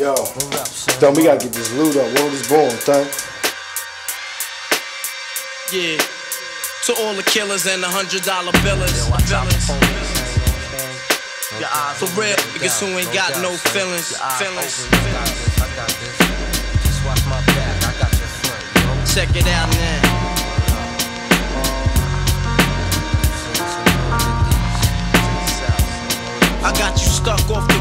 Yo, Don, we gotta get this loot up. World is born, son. Yeah. To all the killers and the hundred dollar billers. For real, niggas who ain't got no feelings. Feelings. Check it out now. I got you stuck off the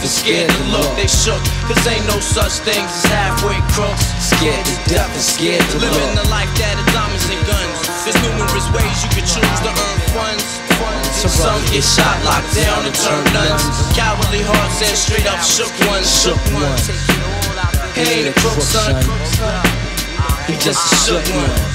and scared to look. They shook. Cause ain't no such things as halfway crooks. Scared to death and scared to Living the life that is diamonds and guns. There's numerous ways you can choose to earn funds. Some get shot, locked down, and turn nuns. Cowardly hearts and straight up shook ones. Shook ones. He ain't a crook, son. He just a ah, shook one.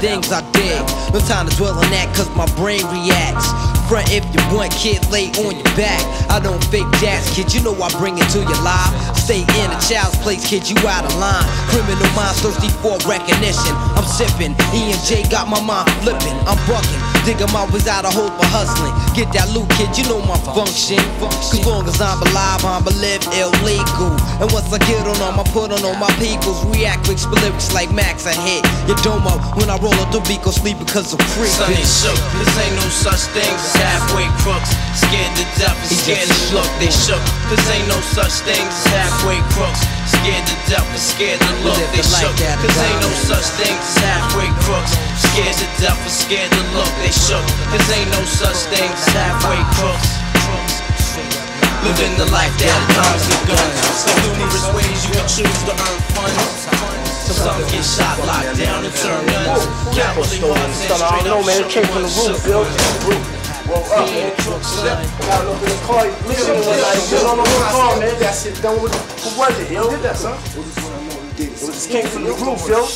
things I did? No time to dwell on that, cause my brain reacts. Front if you want, kid, lay on your back. I don't fake jazz, kid, you know I bring it to your life. Stay in a child's place, kid, you out of line. Criminal minds thirsty for recognition. I'm sipping, E and J got my mind flipping. I'm bucking, digging my ways out of hope for hustling. Get that loot, kid, you know my function. Cause long as I'm alive, I'm a live illegal. And once I get on them, I put on all my peoples. React spit lyrics like Max, I hit your dome up when I roll up the beat, go sleep because I'm free. They shook. Cause ain't no such thing halfway crooks. Scared to death and scared to look. They shook. Cause ain't no such thing as halfway crooks. Scared to death and scared to look. live They the life shook. that Cause is ain't no honest. such thing as halfway crooks. Scared to death and scared to look. They shook. Cause ain't no such thing as halfway crooks. Living the life that is diamonds and guns. So numerous ways you can choose to earn funds. Some get shot, locked down, and turn guns. Cowardly hearts and Son, I straight don't know, up man. It shook came from the ones. roof, Shook Bill. ones. The the the yo.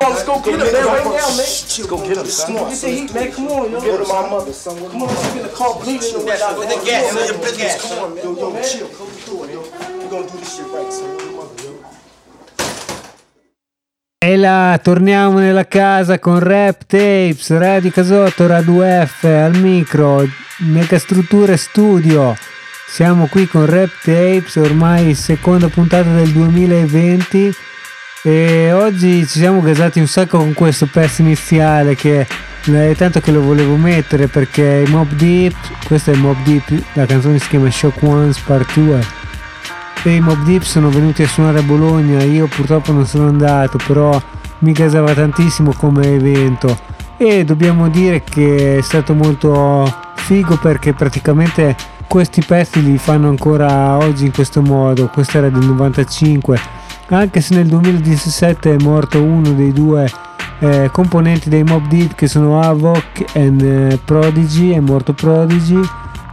Let's go get him, man, right now, man. Let's go get him, son. Get the heat, man. Come on, yo. Him to my mother, son. Come on, get the car bleeding and the gas business. Come on, man. Yo, yo, chill. Go through it, yo. We're gonna do this shit right, son. Mother. E là, torniamo nella casa con Rap Tapes, Radio Casotto, Radio F al micro, Megastrutture Studio. Siamo qui con Rap Tapes, ormai seconda puntata del 2020 e oggi ci siamo gasati un sacco con questo pezzo iniziale che è tanto che lo volevo mettere perché Mob Deep, questo è Mob Deep, la canzone si chiama Shock Ones Part 2 i Mob Deep sono venuti a suonare a Bologna, io purtroppo non sono andato, però mi gasava tantissimo come evento e dobbiamo dire che è stato molto figo perché praticamente questi pezzi li fanno ancora oggi in questo modo, questo era del 95, anche se nel 2017 è morto uno dei due eh, componenti dei Mob Deep che sono Avoc e eh, Prodigy, è morto Prodigy.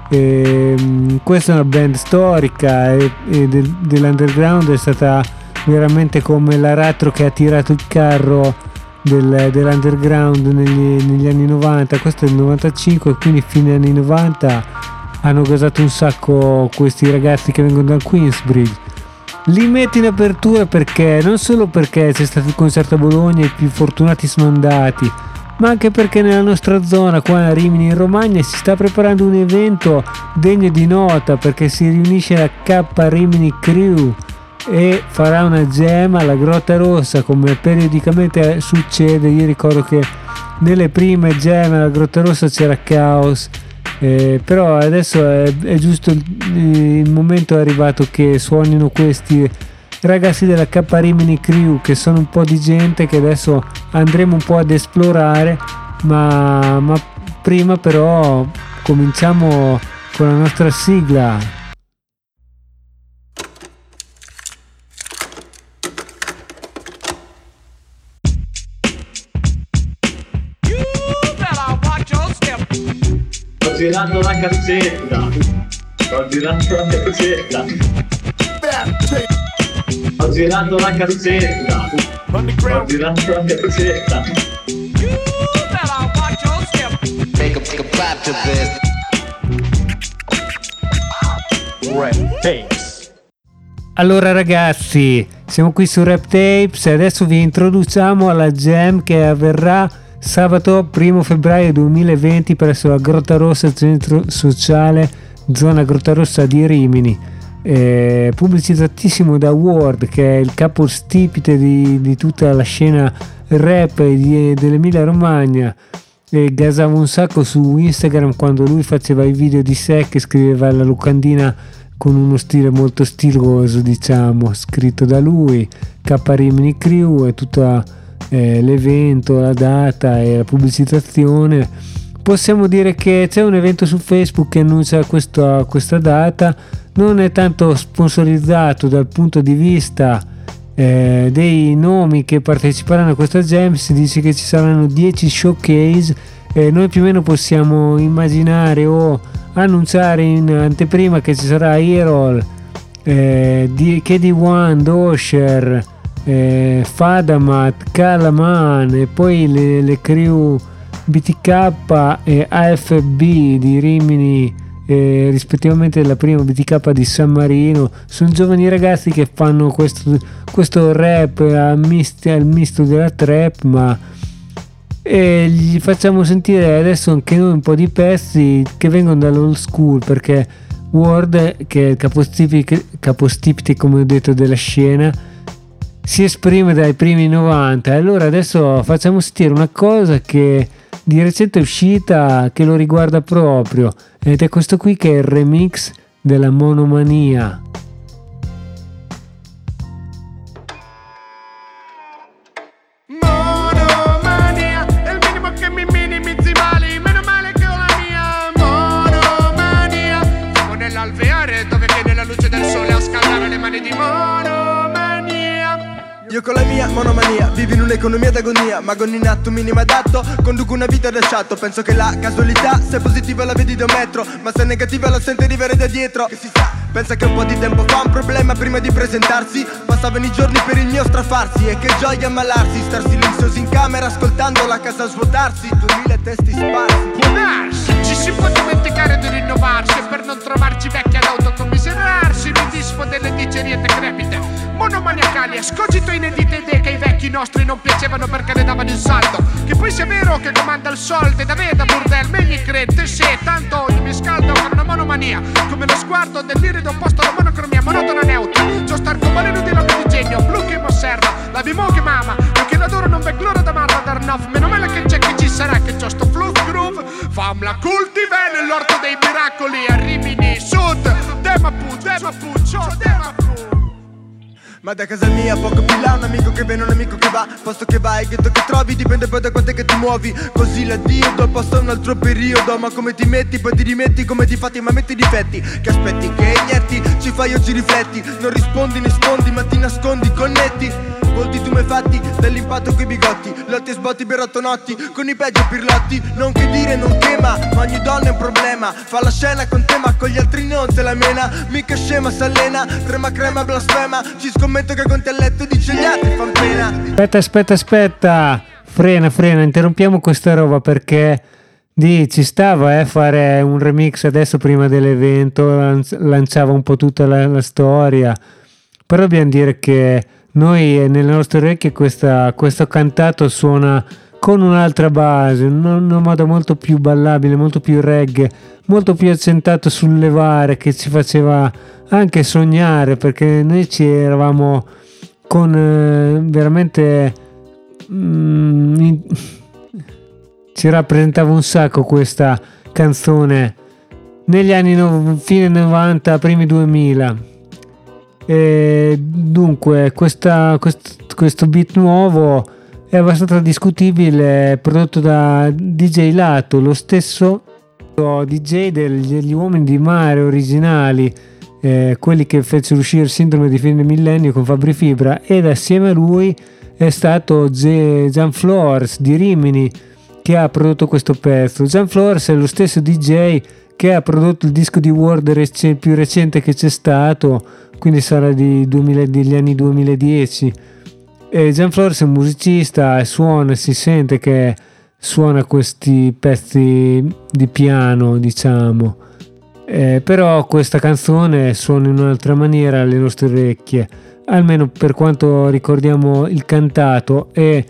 E, ehm, questa è una band storica e, e del, dell'underground è stata veramente come l'aratro che ha tirato il carro del, dell'underground negli, negli, anni 90 questo è il 95 quindi fine anni 90 hanno gasato un sacco questi ragazzi che vengono dal Queensbridge. Li metti in apertura perché non solo perché c'è stato il concerto a Bologna e i più fortunati sono andati ma anche perché nella nostra zona qua a Rimini in Romagna si sta preparando un evento degno di nota perché si riunisce la K Rimini Crew e farà una gemma alla Grotta Rossa come periodicamente succede. Io ricordo che nelle prime gemme alla Grotta Rossa c'era caos. Eh, però adesso è, è giusto il, il, momento è arrivato che suonino questi ragazzi della K Rimini Crew che sono un po' di gente che adesso andremo un po' ad esplorare ma, ma prima però cominciamo con la nostra sigla girando la cassetta. Sto girando la cassetta. Sto girando la cassetta. Sto girando la cassetta. Make a, make a clap to this. Rap Tapes. Allora ragazzi, siamo qui su Rap Tapes e adesso vi introduciamo alla jam che avverrà Sabato 1 febbraio 2020 presso la Grotta Rossa Centro Sociale Zona Grotta Rossa di Rimini. Eh, pubblicizzatissimo da Ward che è il capostipite di, di tutta la scena rap di, dell'Emilia Romagna e gasava un sacco su Instagram quando lui faceva i video di sé che scriveva la locandina con uno stile molto stiloso diciamo scritto da lui K Rimini Crew e tutta eh, l'evento, la data e la pubblicizzazione. Possiamo dire che c'è un evento su Facebook che annuncia questa, questa data, non è tanto sponsorizzato dal punto di vista eh, dei nomi che parteciperanno a questa jam, si dice che ci saranno 10 showcase e noi più o meno possiamo immaginare o annunciare in anteprima che ci sarà Erol, eh, KD1, Dosher, eh, Fadamat, Kalaman e poi le, le crew BTK e AFB di Rimini eh, rispettivamente la prima BTK di San Marino sono giovani ragazzi che fanno questo, questo rap al misto, al misto della trap ma e gli facciamo sentire adesso anche noi un po' di pezzi che vengono dall'old school perché Ward che è il capostipite, capostipite come ho detto della scena si esprime dai primi 90. Allora adesso facciamo sentire una cosa che di recente uscita che lo riguarda proprio ed è questo qui che è il remix della monomania. Io con la mia monomania vivo in un'economia d'agonia Ma con in atto minimo adatto Conduco una vita da sciatto. Penso che la casualità Se positiva la vedi da un metro Ma se negativa la sente arrivare da dietro. Che si sa Pensa che un po' di tempo fa un problema prima di presentarsi. Passavano i giorni per il mio strafarsi E che gioia ammalarsi Star silenziosi in camera ascoltando la casa svuotarsi. Duemila testi sparsi. Può darsi Ci si può dimenticare di rinnovarsi E per non trovarci vecchi ad autocommiserarsi. Mi disfo delle digerie decrepite monomaniacali Escogito inedite idee che i vecchi nostri non piacevano perché ne davano il saldo. Che poi sia vero che comanda il soldo da me da burdel Me gli crede se tanto io mi scaldo con una monomania Come lo sguardo dell'irido opposto alla monocromia monotona neutra. Già star con valeno di lago di genio Blu che mi osserva La bimo che mama Perché l'adoro non ve glora da marra dar nof Meno male che c'è chi ci sarà che c'ho sto fluff groove. Famla cultive nell'orto dei miracoli A Rimini Sud Demapu, Demapu, ciò Demapu Ma da casa mia poco più là un amico che viene un amico che va. Posto che vai, ghetto che trovi dipende poi da quant'è che ti muovi. Così l'addio do posto un altro periodo Ma come ti metti poi ti rimetti come ti fatti ma metti i difetti. Che aspetti che fai oggi rifletti. Non rispondi ne sfondi ma ti nascondi connetti. Volti tu fatti dall'impatto coi bigotti. Lotti e sbotti per otto notti con i peggio pirlotti. Non che dire non chema ma ogni donna è un problema. Fa la scena con te ma con gli altri non se la mena. Mica scema s'allena Trema crema blasfema. Ci scommetto che con te a letto dice gli altri fan pena. Aspetta, aspetta, aspetta. Frena, frena, interrompiamo questa roba perché di, ci stava eh, fare un remix adesso prima dell'evento, lanciava un po' tutta la, la storia. Però dobbiamo dire che noi eh, nelle nostre orecchie questa- questo cantato suona con un'altra base, in un modo molto più ballabile, molto più reggae, molto più accentato sul levare che ci faceva anche sognare perché noi ci eravamo con eh, veramente mm, ci rappresentava un sacco questa canzone negli anni no- fine 90 primi 2000 e dunque questa- quest- questo beat nuovo è abbastanza discutibile prodotto da DJ Lato lo stesso DJ degli, uomini di mare originali eh, quelli che fecero uscire il sindrome di fine millennio con Fabri Fibra ed assieme a lui è stato Gian Flores di Rimini che ha prodotto questo pezzo. Gian Flores è lo stesso DJ che ha prodotto il disco di Word rec- più recente che c'è stato, quindi sarà di 2000 degli anni 2010. E Gian Flores è un musicista e suona, si sente che suona questi pezzi di piano, diciamo. Eh, però questa canzone suona in un'altra maniera alle nostre orecchie, almeno per quanto ricordiamo il cantato e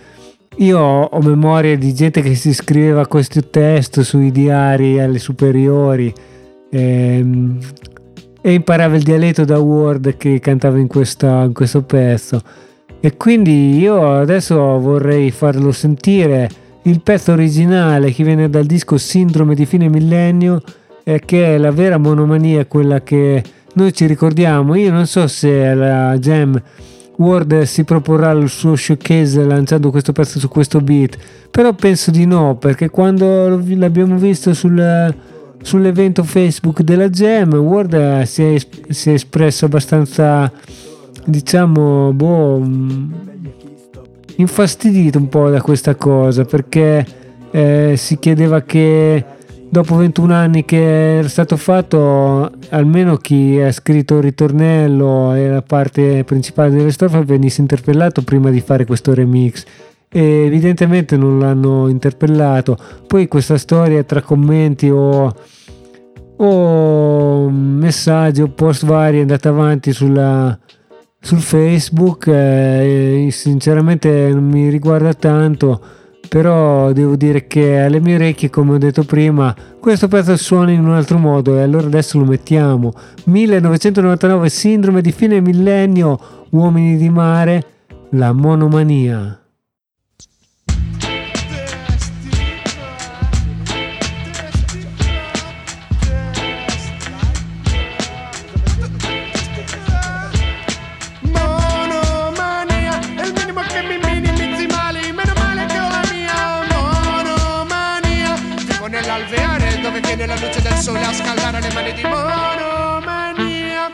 io ho, memoria di gente che si scriveva questo testo sui diari alle superiori ehm, e imparava il dialetto da Word che cantava in, questa- in questo pezzo. E quindi io adesso vorrei farlo sentire il pezzo originale che viene dal disco Sindrome di fine millennio e che è la vera monomania, quella che noi ci ricordiamo. Io non so se la Jam Word si proporrà il suo showcase lanciando questo pezzo su questo beat, però penso di no, perché quando l'abbiamo visto sul, sull'evento Facebook della Jam, Word si è, si è espresso abbastanza, diciamo, boh, mh, infastidito un po' da questa cosa, perché eh, si chiedeva che dopo 21 anni che era stato fatto, almeno chi ha scritto il ritornello e la parte principale delle strofe venisse interpellato prima di fare questo remix. E evidentemente non l'hanno interpellato. Poi questa storia tra commenti o, o messaggi o post vari è andata avanti sulla, sul Facebook. eh, sinceramente non mi riguarda tanto però devo dire che alle mie orecchie come ho detto prima questo pezzo suona in un altro modo e allora adesso lo mettiamo. 1999 sindrome di fine millennio uomini di mare la monomania nell'alveare dove viene la luce del sole a scaldare le mani di monomania.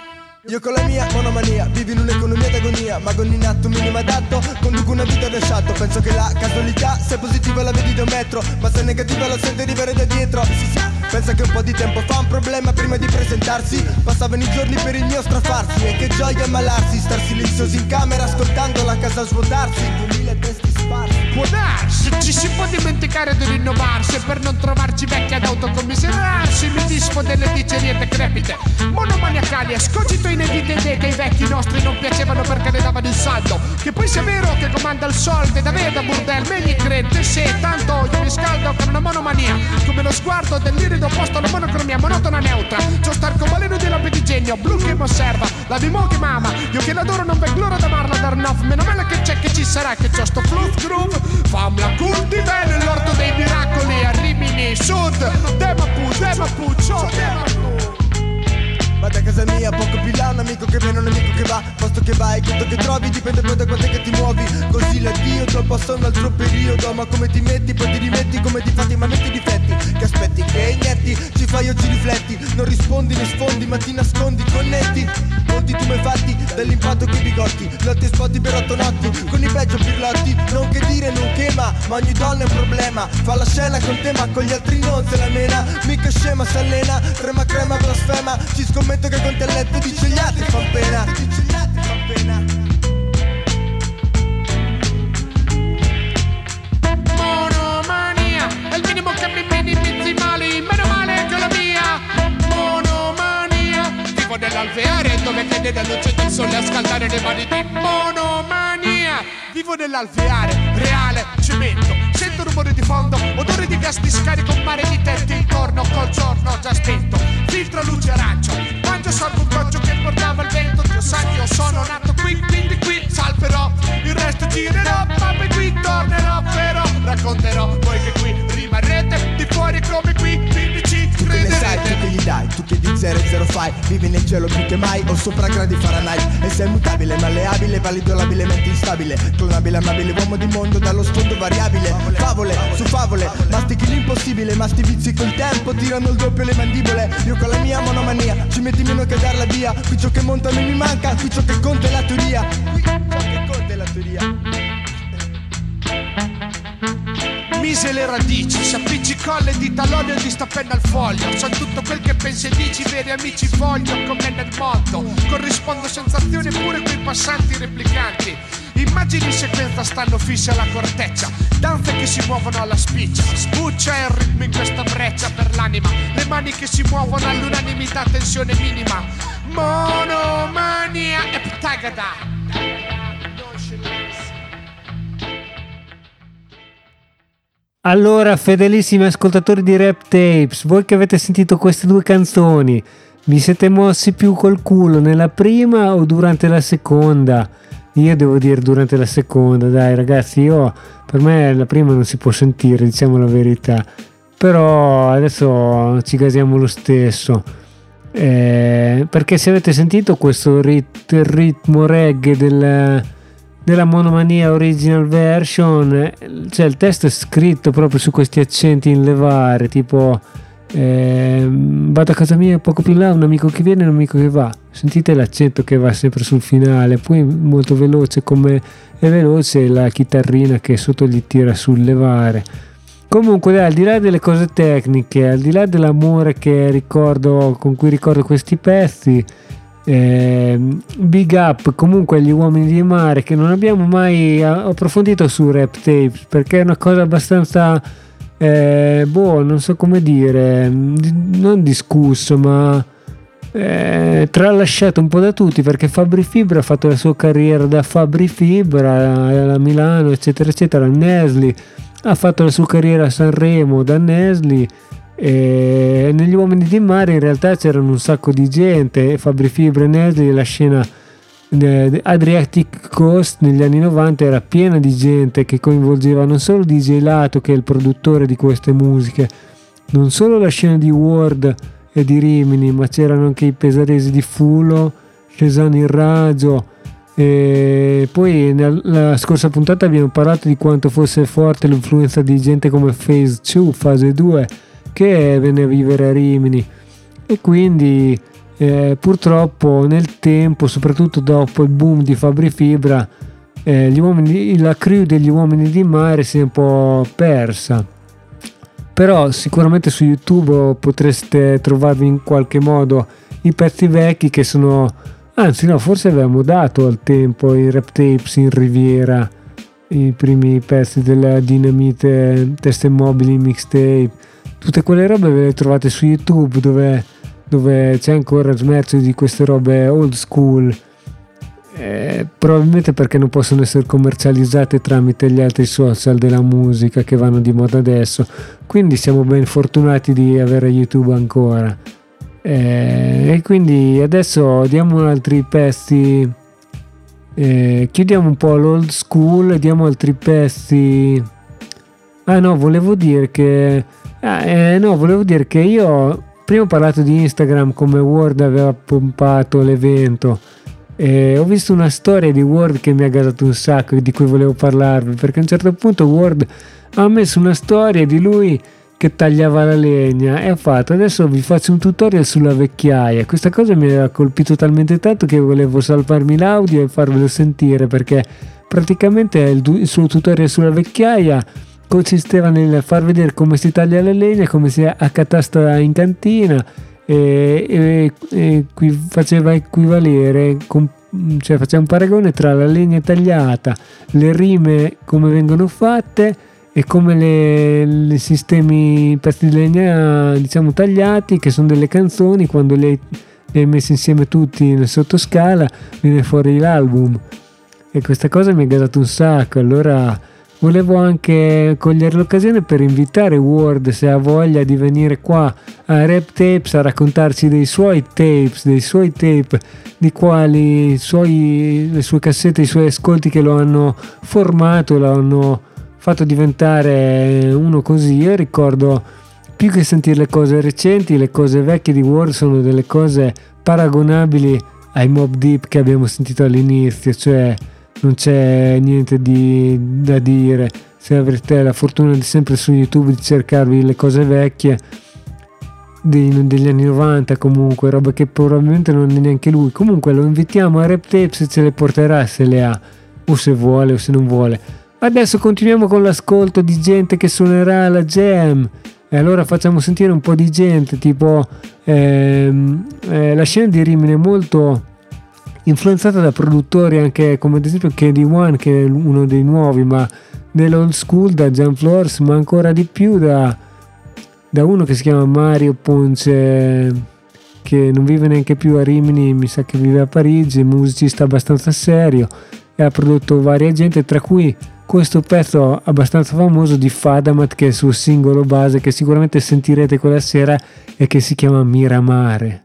Io con la mia monomania vivo in un'economia d'agonia. Ma con in atto minimo adatto conduco una vita da sciatto. Penso che la casualità se positiva la vedi da un metro Ma se negativa la sento arrivare da dietro. Sì sì, pensa che un po' di tempo fa un problema prima di presentarsi. Passavano i giorni per il mio strafarsi E che gioia ammalarsi. Star silenziosi in camera ascoltando la casa svuotarsi. Duemila testi sparsi. Può darsi, ci si può dimenticare di rinnovarsi Per non trovarci vecchi ad autocommiserarsi Mi dispo delle dicerie decrepite Monomaniacali e scogito inedite idee Che i vecchi nostri non piacevano perché ne davano il saldo Che poi sia vero che comanda il soldo Da veda burdel, me gli crede Se tanto io mi scaldo con una monomania Come lo sguardo dell'irido opposto alla monocromia Monotona neutra C'ho starcobaleno di lampi di genio Blu che mi osserva, la bimò che mama Io che l'adoro non vedo l'ora d'amarla dar nof Meno male che c'è che ci sarà Che c'ho sto fluff groove Famla cultivare nell'orto dei miracoli A Rimini, Sud. Demapu, Demapu, ciò Demapu Ma da casa mia poco più là un amico che viene, un amico che va. Posto che vai, quello che trovi Dipende poi da quanto che ti muovi. Così l'addio, dopo passa un altro periodo. Ma come ti metti, poi ti rimetti Come ti fatti, ma metti difetti. Che aspetti, che inietti Ci fai o ci rifletti. Non rispondi, ne sfondi, ma ti nascondi Connetti, molti tu mi fatti Dall'impatto che bigotti. Lotti e spotti per otto notti Con i peggio pirlotti. Non che dire, non che ma Ma ogni donna è un problema. Fa la scena con te ma con gli altri non se la mena. Mica scema, si allena Trema crema, blasfema. Ci scommetto che con te a letto dice gli mali Meno male che la mia. Monomania Vivo nell'alveare dove cade la luce del sole a scaldare le mani di monomania. Vivo nell'alveare, reale, cemento Sento rumore di fondo, odore di gas di scarico mare di tetti intorno col giorno già spento Filtro luce arancio. Mangio sorbo un coggio che portava il vento. Dio sa che io sono nato qui, quindi qui salperò. Il resto girerò, poi qui tornerò Però racconterò voi che qui rimarrete Di fuori come qui, quindi ci Tu che ne sai, tu che gli dai, tu che di zero e zero fai Vivi nel cielo più che mai, o sopra gradi Fahrenheit. E sei mutabile, malleabile, valido labilemente instabile. Clonabile, amabile, uomo di mondo dallo sfondo variabile. Favole, su favole, mastichi l'impossibile Ma sti vizi col tempo tirano il doppio le mandibole. Io con la mia monomania, ci metti meno che darla via. Qui ciò che monta non mi manca, qui ciò che conta è la teoria. Qui ciò che conta è la teoria Mise le radici, si appiccicò le dita l'olio di sta penna al foglio. So tutto quel che pensi e dici, veri amici voglio come nel mondo. Corrispondo senza azione pure quei passanti replicanti. Immagini in sequenza stanno fisse alla corteccia. Danze che si muovono alla spiccia. Sbuccia il ritmo in questa breccia per l'anima. Le mani che si muovono all'unanimità, tensione minima. Monomania e ptagada Allora, fedelissimi ascoltatori di Rap Tapes, voi che avete sentito queste due canzoni, vi siete mossi più col culo nella prima o durante la seconda? Io devo dire durante la seconda, dai ragazzi, io per me la prima non si può sentire, diciamo la verità. Però adesso ci gasiamo lo stesso. Eh, perché se avete sentito questo rit- ritmo reggae del, della monomania original version eh, cioè il testo è scritto proprio su questi accenti in levare tipo ehm, vado a casa mia poco più in là un amico che viene e un amico che va sentite l'accento che va sempre sul finale poi molto veloce come è veloce la chitarrina che sotto gli tira sul levare. Comunque al di là delle cose tecniche al di là dell'amore ricordo con cui ricordo questi pezzi eh, big up comunque agli uomini di mare che non abbiamo mai approfondito su rap tapes perché è una cosa abbastanza eh, boh non so come dire di- non discusso ma eh, tralasciato un po' da tutti perché Fabri Fibra ha fatto la sua carriera da Fabri Fibra a Milano eccetera eccetera Nesli ha fatto la sua carriera a Sanremo da Nesli e negli uomini di mare in realtà c'erano un sacco di gente. Fabri Fibra e Nesli la scena Adriatic Coast negli anni 90 era piena di gente che coinvolgeva non solo DJ Lato che è il produttore di queste musiche non solo la scena di Ward e di Rimini ma c'erano anche i pesaresi di Fulo Cesano in Raggio. E poi nella scorsa puntata abbiamo parlato di quanto fosse forte l'influenza di gente come Phase 2, Fase 2 che venne a vivere a Rimini e quindi eh, purtroppo nel tempo, soprattutto dopo il boom di Fabri Fibra, eh, uomini, la crew degli uomini di mare si è un po' persa. Però sicuramente su YouTube potreste trovarvi in qualche modo i pezzi vecchi che sono... Anzi no, forse avevamo dato al tempo i rap tapes in Riviera, i primi pezzi della Dinamite, teste mobili, mixtape. Tutte quelle robe ve le trovate su YouTube dove dove c'è ancora smercio di queste robe old school. Eh, probabilmente perché non possono essere commercializzate tramite gli altri social della musica che vanno di moda adesso. Quindi siamo ben fortunati di avere YouTube ancora. Eh, e quindi adesso diamo altri pezzi eh, chiudiamo un po' l'old school diamo altri pezzi. Ah no volevo dire che ah, eh, no volevo dire che io prima ho parlato di Instagram come Word aveva pompato l'evento. E ho visto una storia di Word che mi ha gasato un sacco di cui volevo parlarvi perché a un certo punto Word ha messo una storia di lui che tagliava la legna e ha fatto adesso vi faccio un tutorial sulla vecchiaia questa cosa mi ha colpito talmente tanto che volevo salvarmi l'audio e farvelo sentire perché praticamente il, il suo tutorial sulla vecchiaia consisteva nel far vedere come si taglia la legna come si accatasta in cantina e, e, e qui faceva equivalere cioè faceva un paragone tra la legna tagliata le rime come vengono fatte e come le, i sistemi pezzi di legna diciamo tagliati che sono delle canzoni quando le, le hai messi insieme tutti nel sottoscala viene fuori l'album. E questa cosa mi ha gasato un sacco allora volevo anche cogliere l'occasione per invitare Ward se ha voglia di venire qua a Rap Tapes a raccontarci dei suoi tapes dei suoi tape di quali suoi, le sue cassette i suoi ascolti che lo hanno formato lo hanno fatto diventare uno così. Io ricordo più che sentire le cose recenti, le cose vecchie di Ward sono delle cose paragonabili ai Mob Deep che abbiamo sentito all'inizio, cioè non c'è niente di, da dire. Se avrete la fortuna di sempre su YouTube di cercarvi le cose vecchie dei, degli anni 90 comunque, roba che probabilmente non è neanche lui. Comunque lo invitiamo a Rap Tapes e ce le porterà se le ha, o se vuole o se non vuole. Adesso continuiamo con l'ascolto di gente che suonerà alla jam. E allora facciamo sentire un po' di gente, tipo ehm, eh, la scena di Rimini è molto influenzata da produttori anche come ad esempio KD1 che è uno dei nuovi, ma dell'old school, da Jam Floors, ma ancora di più da, da uno che si chiama Mario Ponce che non vive neanche più a Rimini, mi sa che vive a Parigi, musicista abbastanza serio e ha prodotto varia gente, tra cui questo pezzo abbastanza famoso di Fadamat che è il suo singolo base che sicuramente sentirete quella sera e che si chiama Miramare.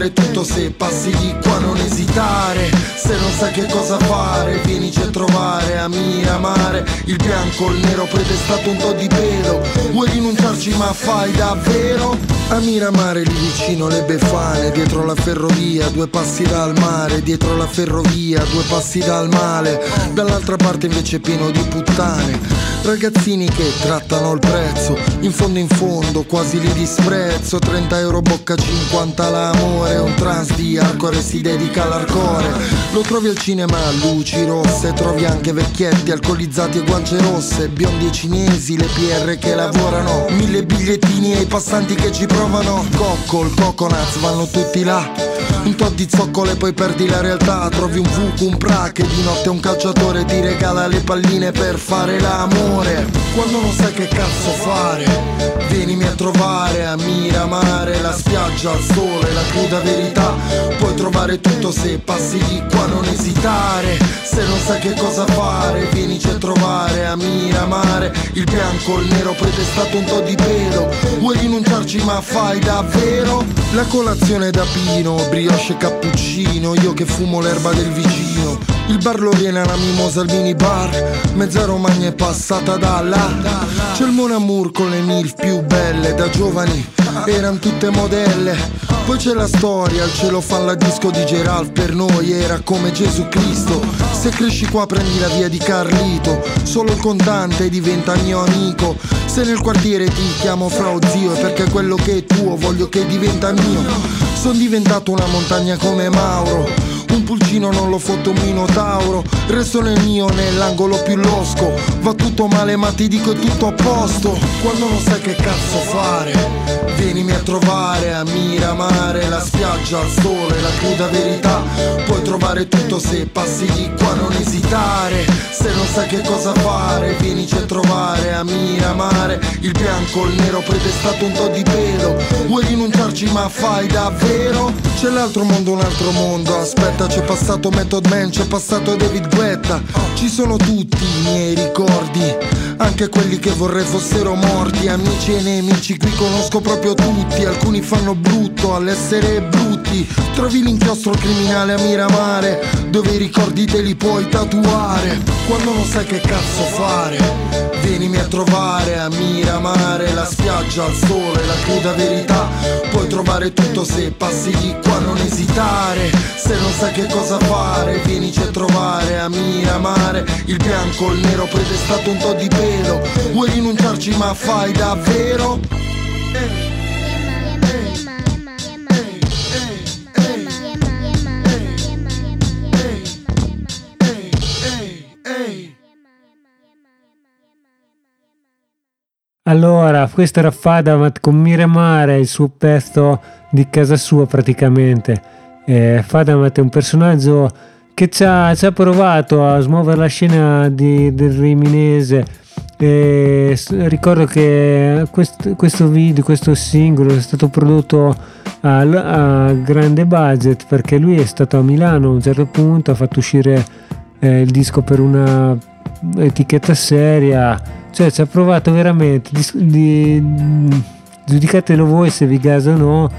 Trovare tutto se passi di qua non esitare. Se non sai che cosa fare Vienici a trovare a Miramare. Il bianco, il nero, pretestato un po' di pelo. Vuoi rinunciarci ma fai davvero? A Miramare lì vicino le befane Dietro la ferrovia, due passi dal mare. Dietro la ferrovia, due passi dal male. Dall'altra parte invece pieno di puttane Ragazzini che trattano il prezzo In fondo in fondo quasi li disprezzo. 30 euro bocca 50 l'amore Un trans di hardcore si dedica all'arcore Lo trovi al cinema luci rosse Trovi anche vecchietti alcolizzati e guance rosse. Biondi e cinesi, le PR che lavorano Mille bigliettini ai passanti che ci provano. Coccol, coconuts vanno tutti là. Un po' di zoccole poi perdi la realtà. Trovi un fuoco, un pra che di notte un calciatore ti regala le palline per fare l'amore Quando non sai che cazzo fare Vienimi a trovare a Miramare La spiaggia, il sole, la cruda verità. Puoi trovare tutto se passi di qua non esitare. Se non sai che cosa fare Vienici a trovare a Miramare. Il bianco, il nero pretestato un po' di pelo. Vuoi rinunciarci ma fai davvero? La colazione da pino, brioche e cappuccino. Io che fumo l'erba del vicino Il bar lo viene alla mimosa al minibar Mezza Romagna è passata da là. C'è il Mon Amour con le milf più belle Da giovani eran tutte modelle. Poi c'è la storia, il cielo fa la disco di Gerald Per noi era come Gesù Cristo. Se cresci qua prendi la via di Carlito Solo il contante diventa mio amico. Se nel quartiere ti chiamo fra zio È perché quello che è tuo voglio che diventa mio. Sono diventato una montagna come Mauro Un pulcino non lo fotte un minotauro Resto nel mio, nell'angolo più losco. Va tutto male ma ti dico è tutto a posto. Quando non sai che cazzo fare Vienimi a trovare a Miramare. La spiaggia, il sole, la cruda verità. Puoi trovare tutto se passi di qua non esitare. Se non sai che cosa fare Vienici a trovare a Miramare. Il bianco, il nero, pretestato un po' di pelo. Vuoi rinunciarci ma fai davvero? C'è l'altro mondo, un altro mondo. Aspetta c'è passato Method Man, c'è passato David Guetta. Ci sono tutti i miei ricordi anche quelli che vorrei fossero morti. Amici e nemici, qui conosco proprio tutti. Alcuni fanno brutto all'essere brutti. Trovi l'inchiostro criminale a Miramare Dove i ricordi te li puoi tatuare. Quando non sai che cazzo fare Vienimi a trovare a Miramare. La spiaggia, il sole, la cruda verità. Puoi trovare tutto se passi di qua non esitare. Se non sai che cosa fare Vienici a trovare a Miramare Il bianco, il nero, pretestato un po' di pelo Vuoi rinunciarci ma fai davvero? Allora, questo era Fadamat con Miramare, il suo pezzo di casa sua praticamente. Eh, Fadamat è un personaggio che ci ha, ci ha provato a smuovere la scena di, del riminese. Eh, ricordo che questo, questo, video, questo singolo è stato prodotto a, a, grande budget perché lui è stato a Milano a un certo punto, ha fatto uscire eh, il disco per una etichetta seria cioè ci ha provato veramente di, di, giudicatelo voi se vi gasa o no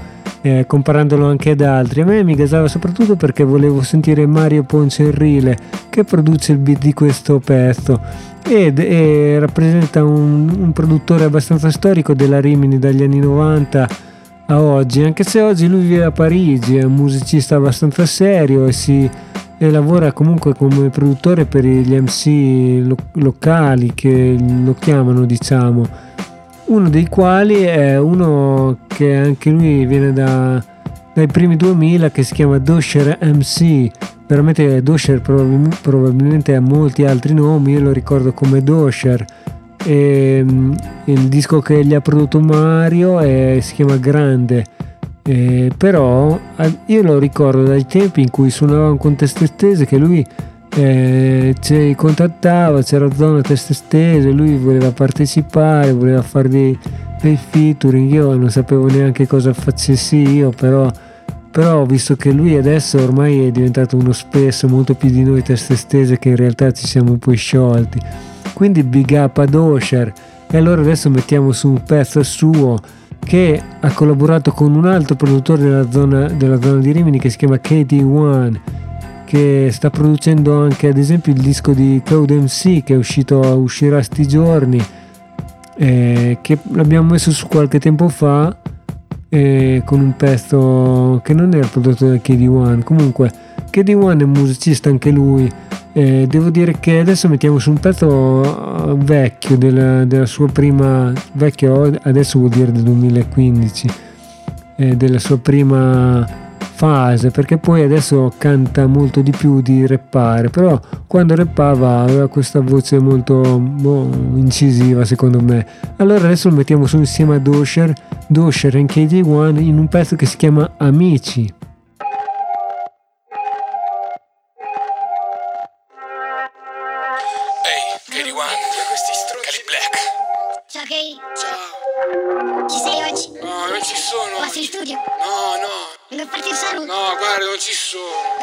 eh, comparandolo anche ad altri. A me mi gasava soprattutto perché volevo sentire Mario Poncerrile che produce il beat di questo pezzo. Ed e rappresenta un, un produttore abbastanza storico della Rimini dagli anni 90 a oggi anche se oggi lui vive a Parigi è un musicista abbastanza serio e si e lavora comunque come produttore per gli MC lo- locali che lo chiamano diciamo uno dei quali è uno che anche lui viene da, dai primi 2000 che si chiama Dosher MC veramente Dosher probabil- probabilmente ha molti altri nomi io lo ricordo come Dosher. E, mm, il disco che gli ha prodotto Mario è, si chiama Grande. Eh, però io lo ricordo dai tempi in cui suonavamo con teste stese che lui eh, ci contattava, c'era zona teste stese, lui voleva partecipare, voleva fare dei, dei featuring, io non sapevo neanche cosa facessi io, però, però visto che lui adesso ormai è diventato uno spesso molto più di noi teste stese che in realtà ci siamo poi sciolti. Quindi big up ad Osher e allora adesso mettiamo su un pezzo suo che ha collaborato con un altro produttore della zona, della zona di Rimini che si chiama KD1 che sta producendo anche ad esempio il disco di Code MC che è uscito, uscirà sti giorni eh, che l'abbiamo messo su qualche tempo fa eh, con un pezzo che non era prodotto da KD1 comunque KD1 è musicista anche lui. Eh, devo dire che adesso mettiamo su un pezzo eh, vecchio della, della, sua prima vecchio adesso vuol dire del 2015 eh, della sua prima fase perché poi adesso canta molto di più di rappare però quando rappava aveva questa voce molto boh, incisiva secondo me. Allora adesso lo mettiamo su insieme a Dosher Dosher e KD1 in un pezzo che si chiama Amici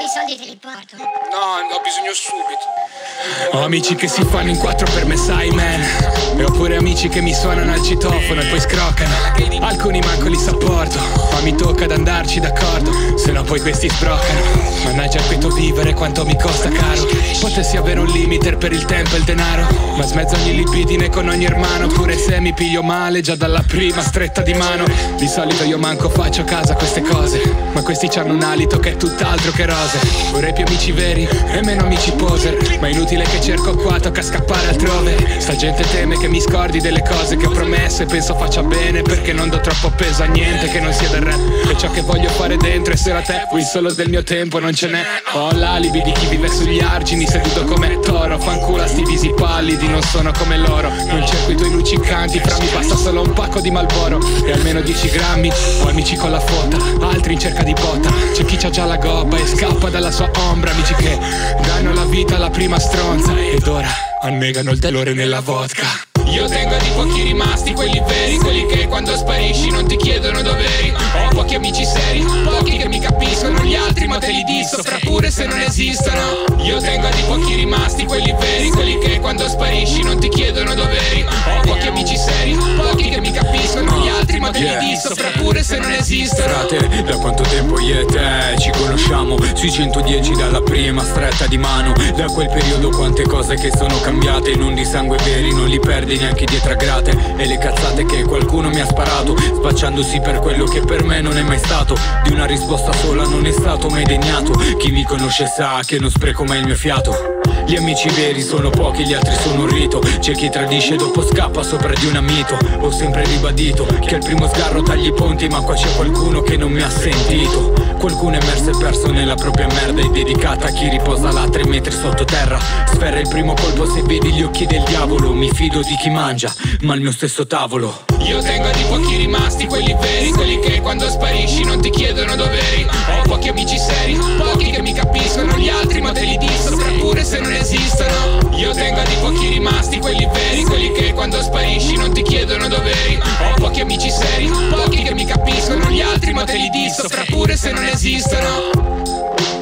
soldi te li porto. No, ho bisogno subito. Ho amici che si fanno in quattro per me, sai man E ho pure amici che mi suonano al citofono e poi scroccano. Alcuni manco li sopporto Ma mi tocca ad andarci d'accordo. Se no poi questi sbroccano. Mannaggia questo vivere quanto mi costa caro. Potessi avere un limiter per il tempo e il denaro Ma smezzo ogni libidine con ogni hermano Pure se mi piglio male già dalla prima stretta di mano. Di solito io manco faccio casa a queste cose Ma questi hanno un alito che è tutt'altro che rose. Vorrei più amici veri e meno amici poser Ma è inutile che cerco qua, tocca scappare altrove. Sta gente teme che mi scordi delle cose che ho promesso E penso faccia bene perché non do troppo peso a niente che non sia del rap. E ciò che voglio fare dentro è se la te Qui solo del mio tempo non ce n'è. Ho l'alibi di chi vive sugli argini seduto come toro Fanculo a sti visi pallidi, non sono come loro. Non cerco i tuoi luccicanti, fra mi basta solo un pacco di Malboro. E almeno 10 grammi, ho amici con la fotta Altri in cerca di botta C'è chi c'ha già la gobba e scappa dalla sua ombra Amici che danno la vita alla prima stronza. Ed ora annegano il dolore nella vodka io tengo a di pochi rimasti, quelli veri, quelli che quando sparisci non ti chiedono doveri. Ho pochi amici seri, pochi che mi capiscono, gli altri ma te li disso, fra pure se non esistono. Io tengo a di pochi rimasti, quelli veri, quelli che quando sparisci non ti chiedono doveri. Ho pochi amici seri, pochi che mi capiscono, gli altri ma te li disso, fra pure se non esistono. Frate, da quanto tempo io e te ci conosciamo? Sui 110 dalla prima stretta di mano. Da quel periodo quante cose che sono cambiate, non di sangue veri, non li perdi neanche dietro a grate. E le cazzate che qualcuno mi ha sparato Spacciandosi per quello che per me non è mai stato. Di una risposta sola non è stato mai degnato. Chi mi conosce sa che non spreco mai il mio fiato gli amici veri sono pochi, gli altri sono un rito. C'è chi tradisce e dopo scappa sopra di un amito Ho sempre ribadito che al primo sgarro tagli i ponti Ma qua c'è qualcuno che non mi ha sentito. Qualcuno è immerso e perso nella propria merda E dedicata a chi riposa là tre metri sottoterra. Sferra il primo colpo se vedi gli occhi del diavolo. Mi fido di chi mangia, ma al mio stesso tavolo Io tengo di pochi rimasti, quelli veri Quelli che quando sparisci non ti chiedono doveri Ho pochi amici seri, pochi che mi capiscono Gli altri ma te li disso, pure se non esistono. Io tengo di pochi rimasti, quelli veri Quelli che quando sparisci non ti chiedono doveri Ho pochi amici seri, pochi che mi capiscono Gli altri ma te li disso, pure se non esistono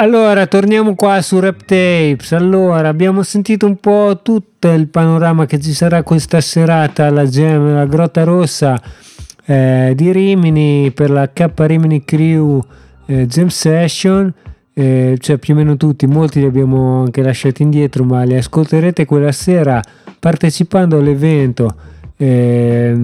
Allora, torniamo qua su Rap Tapes. Allora, abbiamo sentito un po' tutto il panorama che ci sarà questa serata alla Gem, la Grotta Rossa eh, di Rimini per la K Rimini Crew eh, Jam Session. Eh, cioè più o meno tutti, molti li abbiamo anche lasciati indietro, ma li ascolterete quella sera partecipando all'evento. Eh,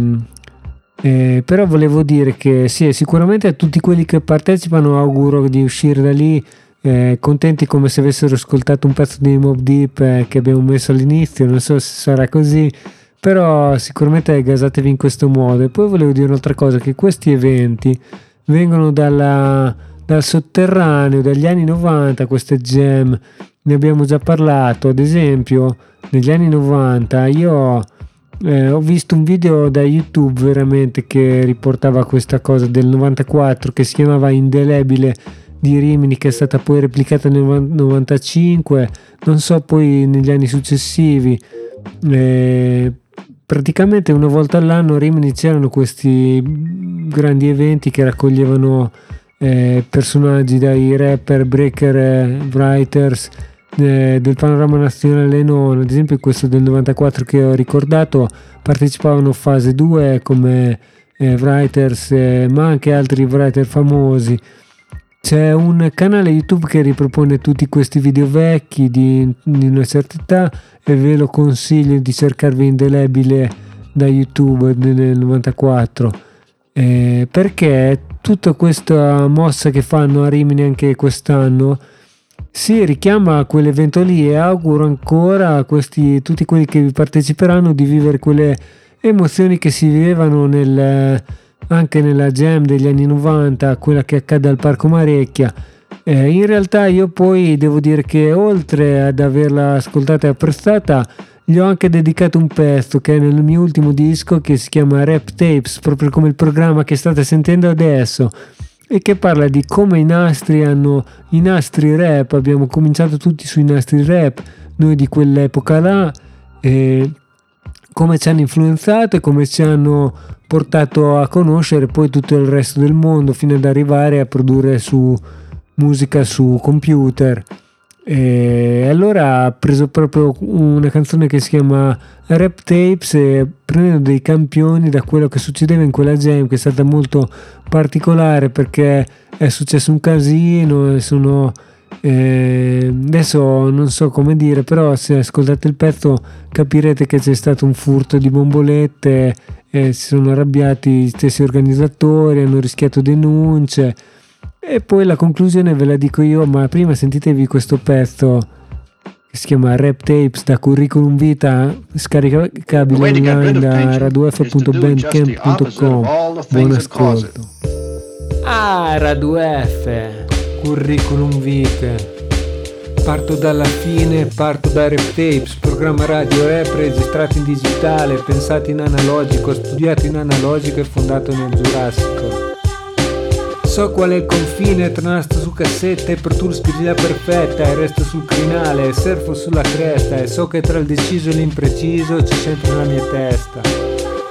eh, però volevo dire che sì, sicuramente a tutti quelli che partecipano auguro di uscire da lì eh, contenti come se avessero ascoltato un pezzo di Mob Deep eh, che abbiamo messo all'inizio, non so se sarà così, però sicuramente gasatevi in questo modo. E poi volevo dire un'altra cosa, che questi eventi vengono dalla, dal sotterraneo, dagli anni 90, queste gem, ne abbiamo già parlato, ad esempio negli anni 90 io... Eh, ho visto un video da YouTube veramente che riportava questa cosa del 94 che si chiamava Indelebile di Rimini che è stata poi replicata nel 95, non so poi negli anni successivi. Eh, praticamente una volta all'anno a Rimini c'erano questi grandi eventi che raccoglievano eh, personaggi dai rapper, breaker, eh, writers eh, del panorama nazionale non, ad esempio questo del 94 che ho ricordato partecipavano fase 2 come eh, writers ma anche altri writer famosi c'è un canale YouTube che ripropone tutti questi video vecchi di, di una certa età e ve lo consiglio di cercarvi indelebile da YouTube nel 94 eh, perché tutta questa mossa che fanno a Rimini anche quest'anno si richiama a quell'evento lì e auguro ancora a questi, tutti quelli che vi parteciperanno di vivere quelle emozioni che si vivevano nel anche nella jam degli anni 90, quella che accade al Parco Marecchia. Eh, in realtà io poi devo dire che oltre ad averla ascoltata e apprezzata, gli ho anche dedicato un pezzo che è nel mio ultimo disco che si chiama Rap Tapes, proprio come il programma che state sentendo adesso e che parla di come i nastri hanno i nastri rap, abbiamo cominciato tutti sui nastri rap, noi di quell'epoca là, eh, come ci hanno influenzato e come ci hanno portato a conoscere poi tutto il resto del mondo fino ad arrivare a produrre su musica su computer. E allora ha preso proprio una canzone che si chiama Rap Tapes e prendendo dei campioni da quello che succedeva in quella jam che è stata molto particolare perché è successo un casino e sono eh, adesso non so come dire però se ascoltate il pezzo capirete che c'è stato un furto di bombolette e si sono arrabbiati gli stessi organizzatori hanno rischiato denunce e poi la conclusione ve la dico io, ma prima sentitevi questo pezzo che si chiama Rap Tapes da Curriculum Vita, scaricabile online da raduf.bandcamp.com. Buon ascolto. Ah, Raduf, Curriculum Vita. Parto dalla fine, parto da Rap Tapes, programma radio rap registrato in digitale, pensato in analogico, studiato in analogico e fondato nel Giurassico. So qual è il confine tra nastro su cassetta e Pro Tools spirilla perfetta e resto sul crinale surfo sulla cresta e so che tra il deciso e l'impreciso c'è sempre la mia testa.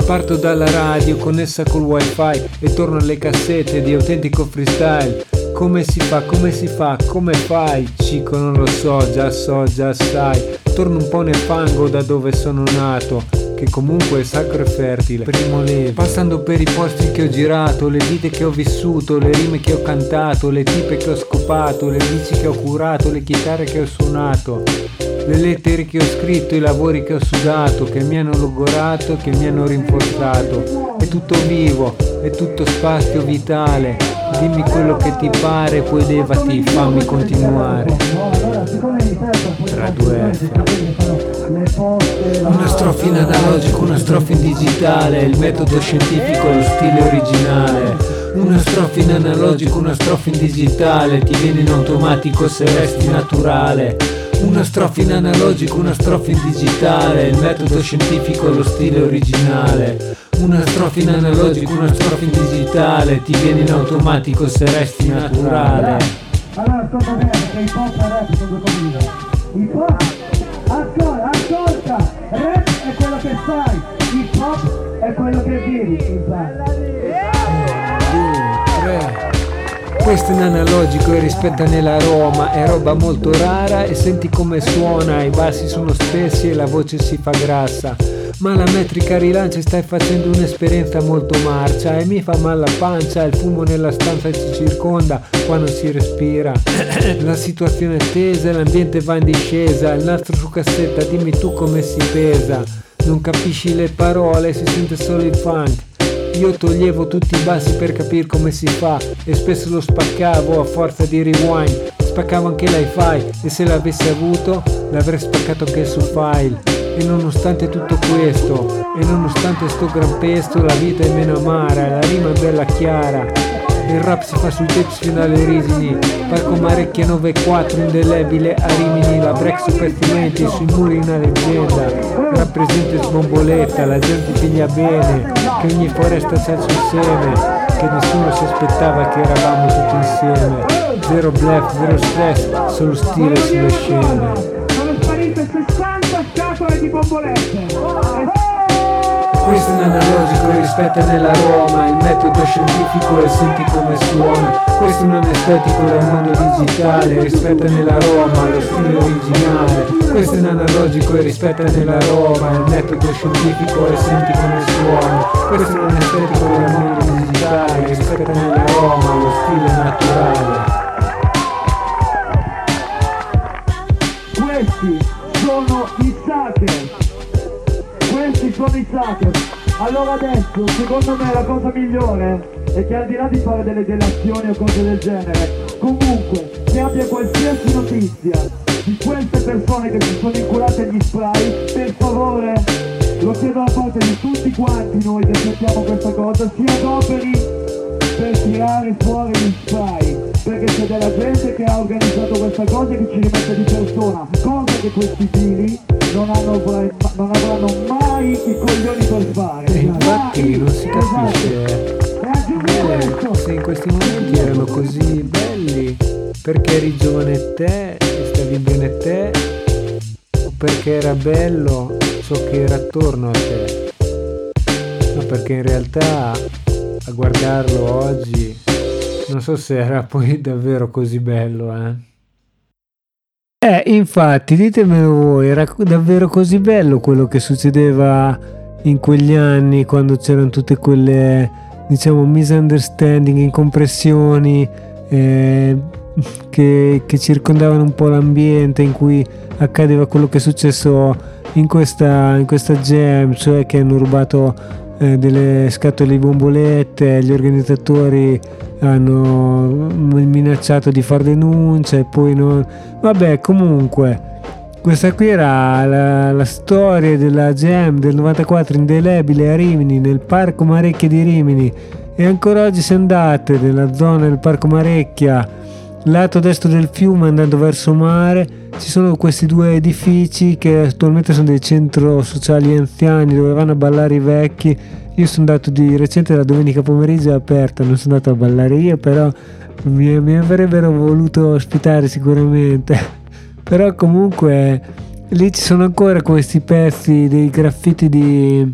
Parto dalla radio connessa col wifi e torno alle cassette di autentico freestyle. Come si fa, come si fa, come fai? Cico non lo so, già so, già sai. Torno un po' nel fango da dove sono nato che comunque è sacro e fertile. Primo leve, passando per i posti che ho girato, le vite che ho vissuto, le rime che ho cantato, le tipe che ho scopato, le bici che ho curato, le chitarre che ho suonato. Le lettere che ho scritto, i lavori che ho sudato, che mi hanno logorato, che mi hanno rinforzato. È tutto vivo, è tutto spazio vitale. Dimmi quello che ti pare, poi levati, fammi continuare. Tra due F. Una strofa in analogico, una strofa in digitale, il metodo scientifico, lo stile originale. Una strofa in analogico, una strofa in digitale, ti viene in automatico se resti naturale. Una strofa in analogico, una strofa in digitale, il metodo scientifico, lo stile originale. Una strofa in analogico, una strofa in digitale, ti viene in automatico se resti naturale. Allora ascolta bene che i pop e rap sono due cose. I pop Ascolta, ascolta, rap è quello che fai, hip hop è quello che vivi, questo è un analogico e rispetta nell'aroma, è roba molto rara e senti come suona, i bassi sono stessi e la voce si fa grassa ma la metrica rilancia e stai facendo un'esperienza molto marcia e mi fa male la pancia, il fumo nella stanza ci circonda quando si respira. la situazione è tesa, l'ambiente va in discesa, il nastro su cassetta, dimmi tu come si pesa. Non capisci le parole, si sente solo il funk. Io toglievo tutti i bassi per capire come si fa e spesso lo spaccavo a forza di rewind. Spaccavo anche l'iFi e se l'avessi avuto l'avrei spaccato anche su file. E nonostante tutto questo, e nonostante sto gran pesto, la vita è meno amara, la rima è bella chiara. Il rap si fa sui tapes fino alle risini, Parco Marecchia 9-4 indelebile a Rimini, la break su pestimenti, sui muri una leggenda. Rappresenta sbomboletta, la gente piglia bene, che ogni foresta c'è il suo seme, che nessuno si aspettava che eravamo tutti insieme. Zero bluff, zero stress, solo stile sulle scene scatole di bombolette. Questo è un analogico rispetto nell'aroma, il metodo scientifico e senti come suona. Questo è un estetico del mondo digitale, rispetta nell'aroma, lo stile originale. Questo è un analogico e rispetta nell'aroma, il metodo scientifico e senti come suona. Questo è un estetico del mondo digitale, rispetta nell'aroma, lo stile naturale. Questi sono i Sucker allora adesso secondo me la cosa migliore è che al di là di fare delle delazioni o cose del genere comunque se abbia qualsiasi notizia di queste persone che si sono inculate gli spray per favore lo chiedo da parte di tutti quanti noi che sentiamo questa cosa si adoperi per tirare fuori gli spray perché c'è della gente che ha organizzato questa cosa e che ci rimette di persona, cosa che questi figli non, hanno, non avranno mai i coglioni per fare. E infatti non si capisce eh, se in questi momenti erano così belli perché eri giovane te e stavi bene te o perché era bello ciò che era attorno a te. Ma perché in realtà a guardarlo oggi non so se era poi davvero così bello, eh. Eh, infatti, ditemelo voi, era davvero così bello quello che succedeva in quegli anni quando c'erano tutte quelle, diciamo, misunderstanding, incompressioni eh, che, che circondavano un po' l'ambiente in cui accadeva quello che è successo in questa, in questa jam, cioè che hanno rubato eh, delle scatole di bombolette, gli organizzatori hanno minacciato di far denuncia e poi non... Vabbè, comunque, questa qui era la, la storia della Jam del 94 indelebile a Rimini, nel Parco Marecchia di Rimini. E ancora oggi se andate nella zona del Parco Marecchia, lato destro del fiume andando verso mare, ci sono questi due edifici che attualmente sono dei centri sociali anziani dove vanno a ballare i vecchi io sono andato di recente la domenica pomeriggio è aperta, non sono andato a ballare io, però mi, mi avrebbero voluto ospitare sicuramente. però comunque lì ci sono ancora questi pezzi dei graffiti di,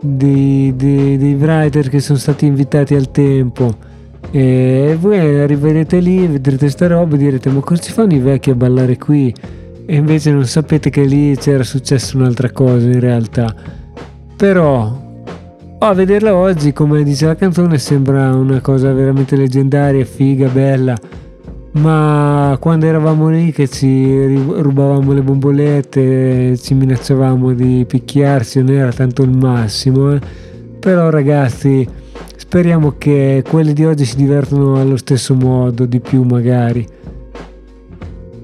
di, di, dei writer che sono stati invitati al tempo. E voi arriverete lì, vedrete sta roba e direte ma cosa ci fanno i vecchi a ballare qui? E invece non sapete che lì c'era successo un'altra cosa in realtà. Però a vederla oggi, come dice la canzone, sembra una cosa veramente leggendaria, figa, bella. Ma quando eravamo lì che ci rubavamo le bombolette, ci minacciavamo di picchiarci, non era tanto il massimo. Eh? Però ragazzi, speriamo che quelli di oggi si divertano allo stesso modo, di più magari.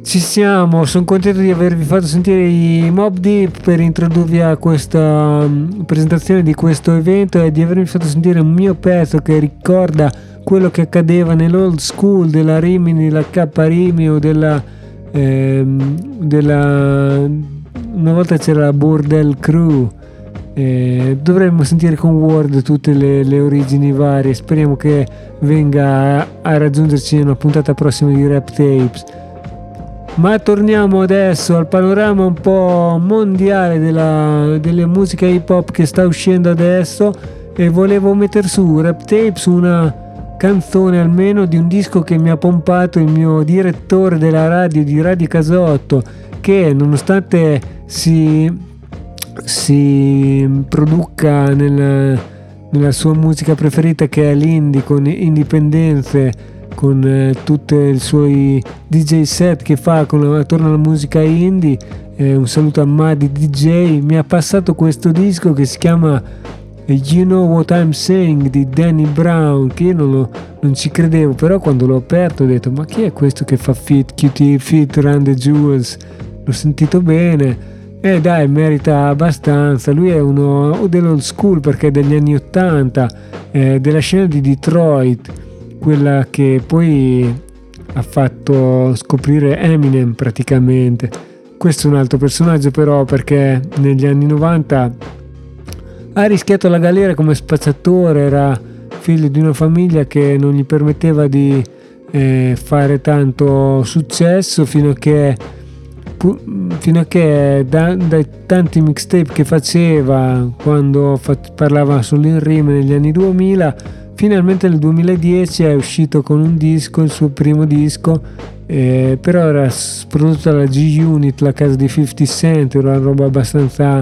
Ci siamo, sono contento di avervi fatto sentire i Mob Deep per introdurvi a questa um, presentazione di questo evento e di avervi fatto sentire un mio pezzo che ricorda quello che accadeva nell'old school della Rimini, la K Rimi o della, ehm, della... una volta c'era la Bordel Crew. Eh, dovremmo sentire con Word tutte le, le, origini varie. Speriamo che venga a, a raggiungerci in una puntata prossima di Rap Tapes. Ma torniamo adesso al panorama un po' mondiale della, delle musiche hip hop che sta uscendo adesso e volevo mettere su Rap Tapes una canzone almeno di un disco che mi ha pompato il mio direttore della radio di Radio Casotto che nonostante si, si produca nel, nella sua musica preferita che è l'indie con indipendenze con eh, tutti i suoi DJ set che fa con, attorno alla musica indie. Eh, un saluto a Madi DJ. Mi ha passato questo disco che si chiama You Know What I'm Saying di Danny Brown, che io non, lo, non ci credevo, però quando l'ho aperto ho detto ma chi è questo che fa fit, QT, fit, Run the Jewels? L'ho sentito bene. Eh dai, merita abbastanza. Lui è uno dell'old school perché è degli anni 80, eh, della scena di Detroit quella che poi ha fatto scoprire Eminem praticamente. Questo è un altro personaggio però perché negli anni 90 ha rischiato la galera come spacciatore, era figlio di una famiglia che non gli permetteva di eh, fare tanto successo fino a che, fino a che da, dai tanti mixtape che faceva quando fa, parlava solo negli anni 2000 Finalmente nel 2010 è uscito con un disco, il suo primo disco, eh, però era prodotto dalla G-Unit, la casa di 50 Cent, era una roba abbastanza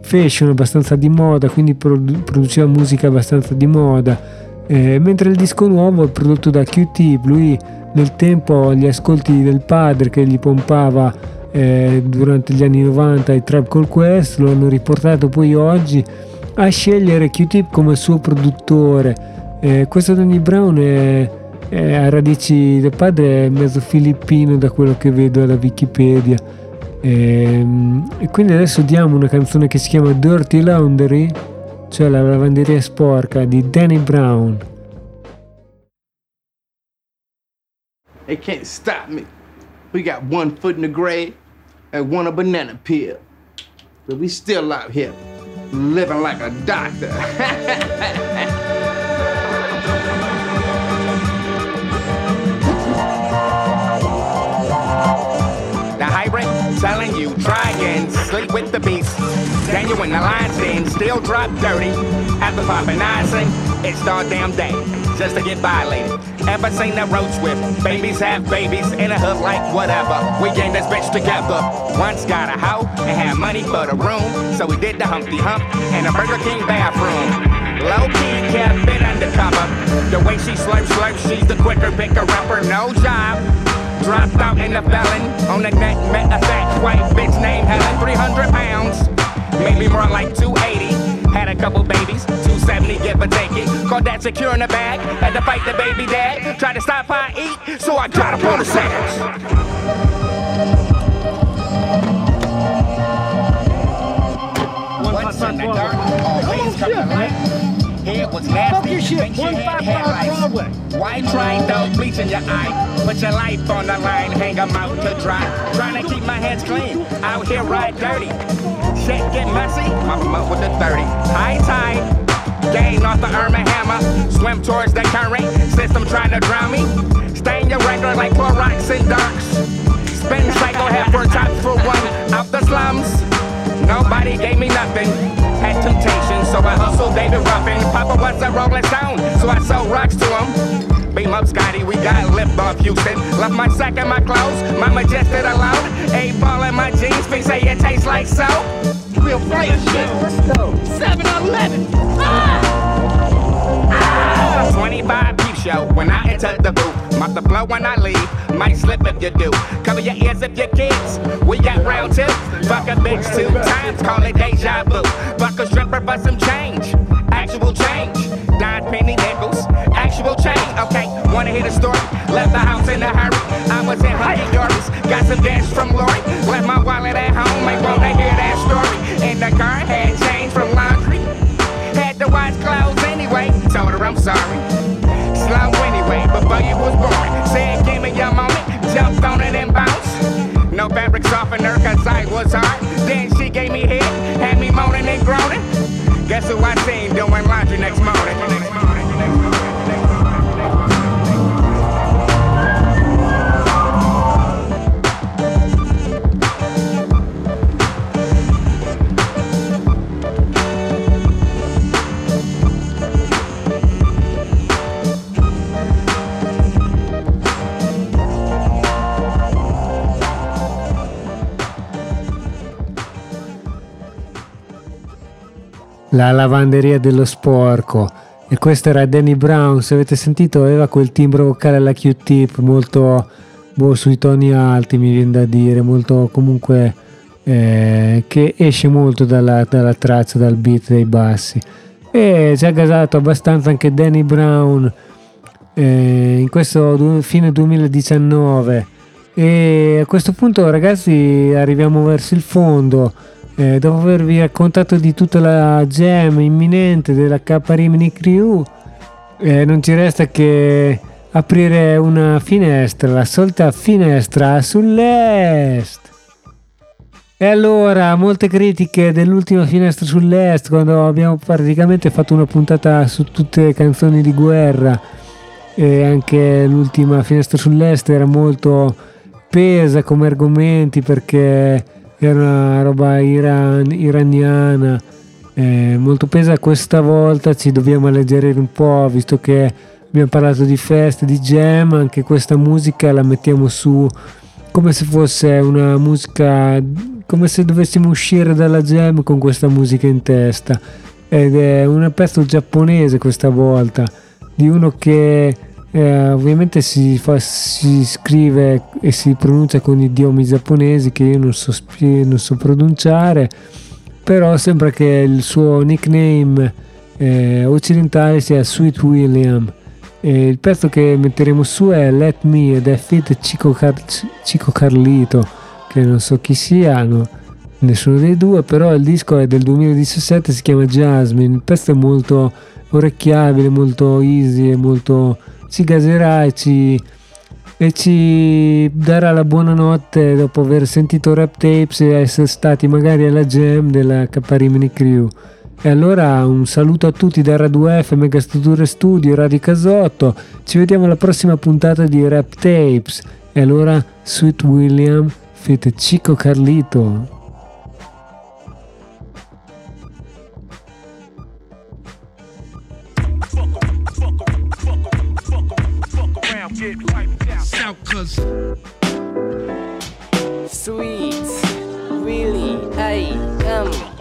fashion, abbastanza di moda, quindi produ- produceva musica abbastanza di moda. Eh, mentre il disco nuovo è prodotto da QT, lui nel tempo gli ascolti del padre che gli pompava eh, durante gli anni 90 i Trap Call Quest lo hanno riportato poi oggi a scegliere Q-Tip come suo produttore eh, questo Danny Brown è, è, a radici del padre è mezzo filippino da quello che vedo alla Wikipedia. E, e quindi adesso diamo una canzone che si chiama Dirty Laundry, cioè la lavanderia sporca di Danny Brown. They can't stop me. We got one foot in the grave and one a banana peel. But we still out here living like a doctor. Telling you, try and sleep with the beast. Then you in the lines then still drop dirty. After popping icing, it's all damn day just to get violated. Ever seen that road swift? Babies have babies in a hood like whatever. We gang this bitch together. Once got a hoe and had money for the room, so we did the Humpty Hump in a Burger King bathroom. Low key kept it undercover. The way she slurps, slurps, she's the quicker picker upper. No job. Dropped out in the felon. On the net, met a fat white bitch named Helen. 300 pounds. Maybe more like 280. Had a couple babies, 270, give or take it. Caught that secure in the bag. Had to fight the baby dad. Tried to stop how I eat, so I got up on the sandwich. What's in the dirt? Always coming right. Head was nasty. your shit. Think you had headlights. White tried though, bleach in your eye. Put your life on the line, hang 'em out to dry. Trying to keep my hands clean, out here ride dirty. Shit get messy, I'm up with the 30. High tide, gain off the Irma hammer. Swim towards the current, system trying to drown me. Stain your record like Clorox and Darks. Spin cycle, half for top for one, out the slums. Nobody gave me nothing. Had temptation, so I hustled David Ruffin. Papa was a Rolling Stone, so I sold rocks to him. Beam up Scotty, we got lipped off Houston. Left my sack and my clothes, my majestic alone. Eight ball in my jeans, feet say it tastes like soap. Real fire shit. Let's go. 7 Eleven. Ah! 25 peep show when I enter the booth. Mop the flow when I leave. Might slip if you do. Cover your ears if you kids. We got round two. Fuck a bitch two times. Call it deja vu. Fuck a stripper for some change. Actual change. Dime penny nickels. Actual change. Okay, wanna hear the story? Left the house in a hurry. I was in hunky dories. Got some dash from Lori. Left my wallet at home. Ain't wanna hear that story. In the car, had change from laundry. Had to wash clothes anyway. Told her I'm sorry. Slow anyway, before you was born. Said, give me your moment. Jumped on it and bounced. No fabric softener, cause I was hard. Then she gave me head, had me moaning and groaning. Guess who I seen doing laundry next morning? La lavanderia dello sporco. E questo era Danny Brown, se avete sentito aveva quel timbro vocale alla Q-tip molto boh, sui toni alti mi viene da dire, molto comunque eh, che esce molto dalla, dalla traccia, dal beat dei bassi. E ci ha gasato abbastanza anche Danny Brown eh, in questo fine 2019. E a questo punto ragazzi arriviamo verso il fondo. Eh, dopo avervi raccontato di tutta la jam imminente della K Rimini Crew, eh, non ci resta che aprire una finestra, la solita finestra sull'est. E allora, molte critiche dell'ultima finestra sull'est, quando abbiamo praticamente fatto una puntata su tutte le canzoni di guerra, e anche l'ultima finestra sull'est era molto pesa come argomenti perché era una roba iran- iraniana eh, molto pesa. Questa volta ci dobbiamo alleggerire un po' visto che abbiamo parlato di feste di jam anche questa musica la mettiamo su come se fosse una musica come se dovessimo uscire dalla jam con questa musica in testa. Ed è un pezzo giapponese questa volta di uno che eh, ovviamente si, fa, si scrive e si pronuncia con idiomi giapponesi che io non so, non so pronunciare, però sembra che il suo nickname eh, occidentale sia Sweet William. E il pezzo che metteremo su è Let Me ed è Fit Chico, Car- Chico Carlito, che non so chi siano, nessuno dei due, però il disco è del 2017, si chiama Jasmine, il pezzo è molto orecchiabile, molto easy e molto ci gaserà e ci, e ci darà la buonanotte dopo aver sentito rap tapes e essere stati magari alla jam della Caparimini Crew. E allora un saluto a tutti da Radio F, Megastrutture Studio, Radio Casotto. Ci vediamo alla prossima puntata di Rap Tapes. E allora Sweet William, fete Chico Carlito. out, cuz. Sweet, really, I am.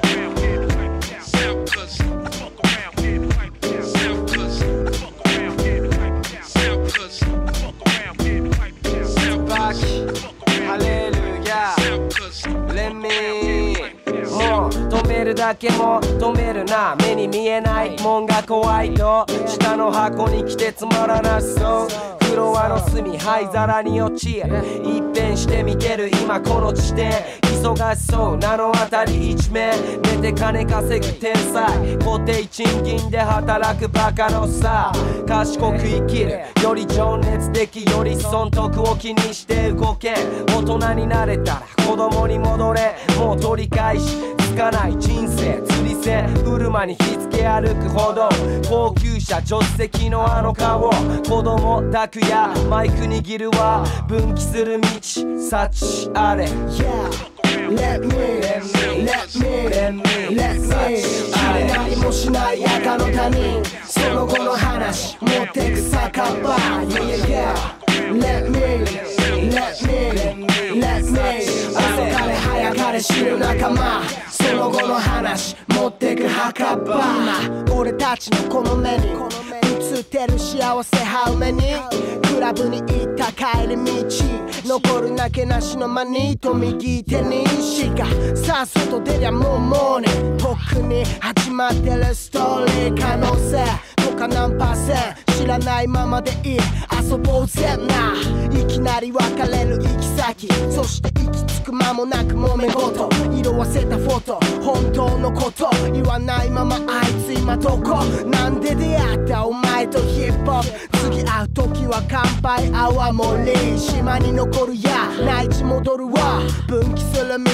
だけも止めるな目に見えないもんが怖いと下の箱に来てつまらなそうフロアの隅灰皿に落ち一変して見てる今この地点忙しそうなのあたり一面寝て金稼ぐ天才固定賃金で働くバカのさ賢く生きるより情熱的より損得を気にして動け大人になれたら子供に戻れもう取り返しつかない。人生釣り線車に火付け歩くほど高級車助手席のあの顔子供抱くやマイク握るは分岐する道幸あれ。Let me, let me, let me, let me let me 何もしない赤の他人。その後の話持ってく酒場。Yeah, yeah, yeah Let me, let me, let me 遅かれ早かれ知る仲間。その後の話持ってく墓場。今俺たちのこの目に。映ってる幸せハウメに。クラブに行った帰り道残るなけなしのマニと右手にし。かさっ外出りゃもうもうにとっくに始まってるストーリー可能性とか何パーセン知らないままでいい遊ぼうぜないきなり別れる行き先そして行き着く間。もなく揉め事色あせたフォト本当のこと言わないままあいつ今どこなんで出会ったお前とヒップホップ次会う時は乾杯。泡盛島に残るや。内地戻るわ。分岐する道。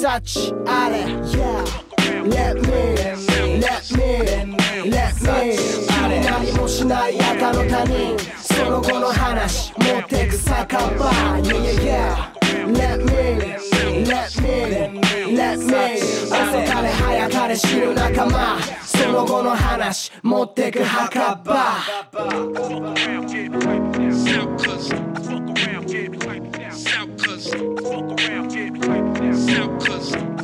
幸あれ。Yeah Let me, let me, let me 何もしない赤の他人。その後の話。持ってく酒場 Yeah, yeah, yeah Let me, let me, let me 朝から早かれ知る仲間その後の話持ってく墓場 Cause I fuck around, get wiped down. Cause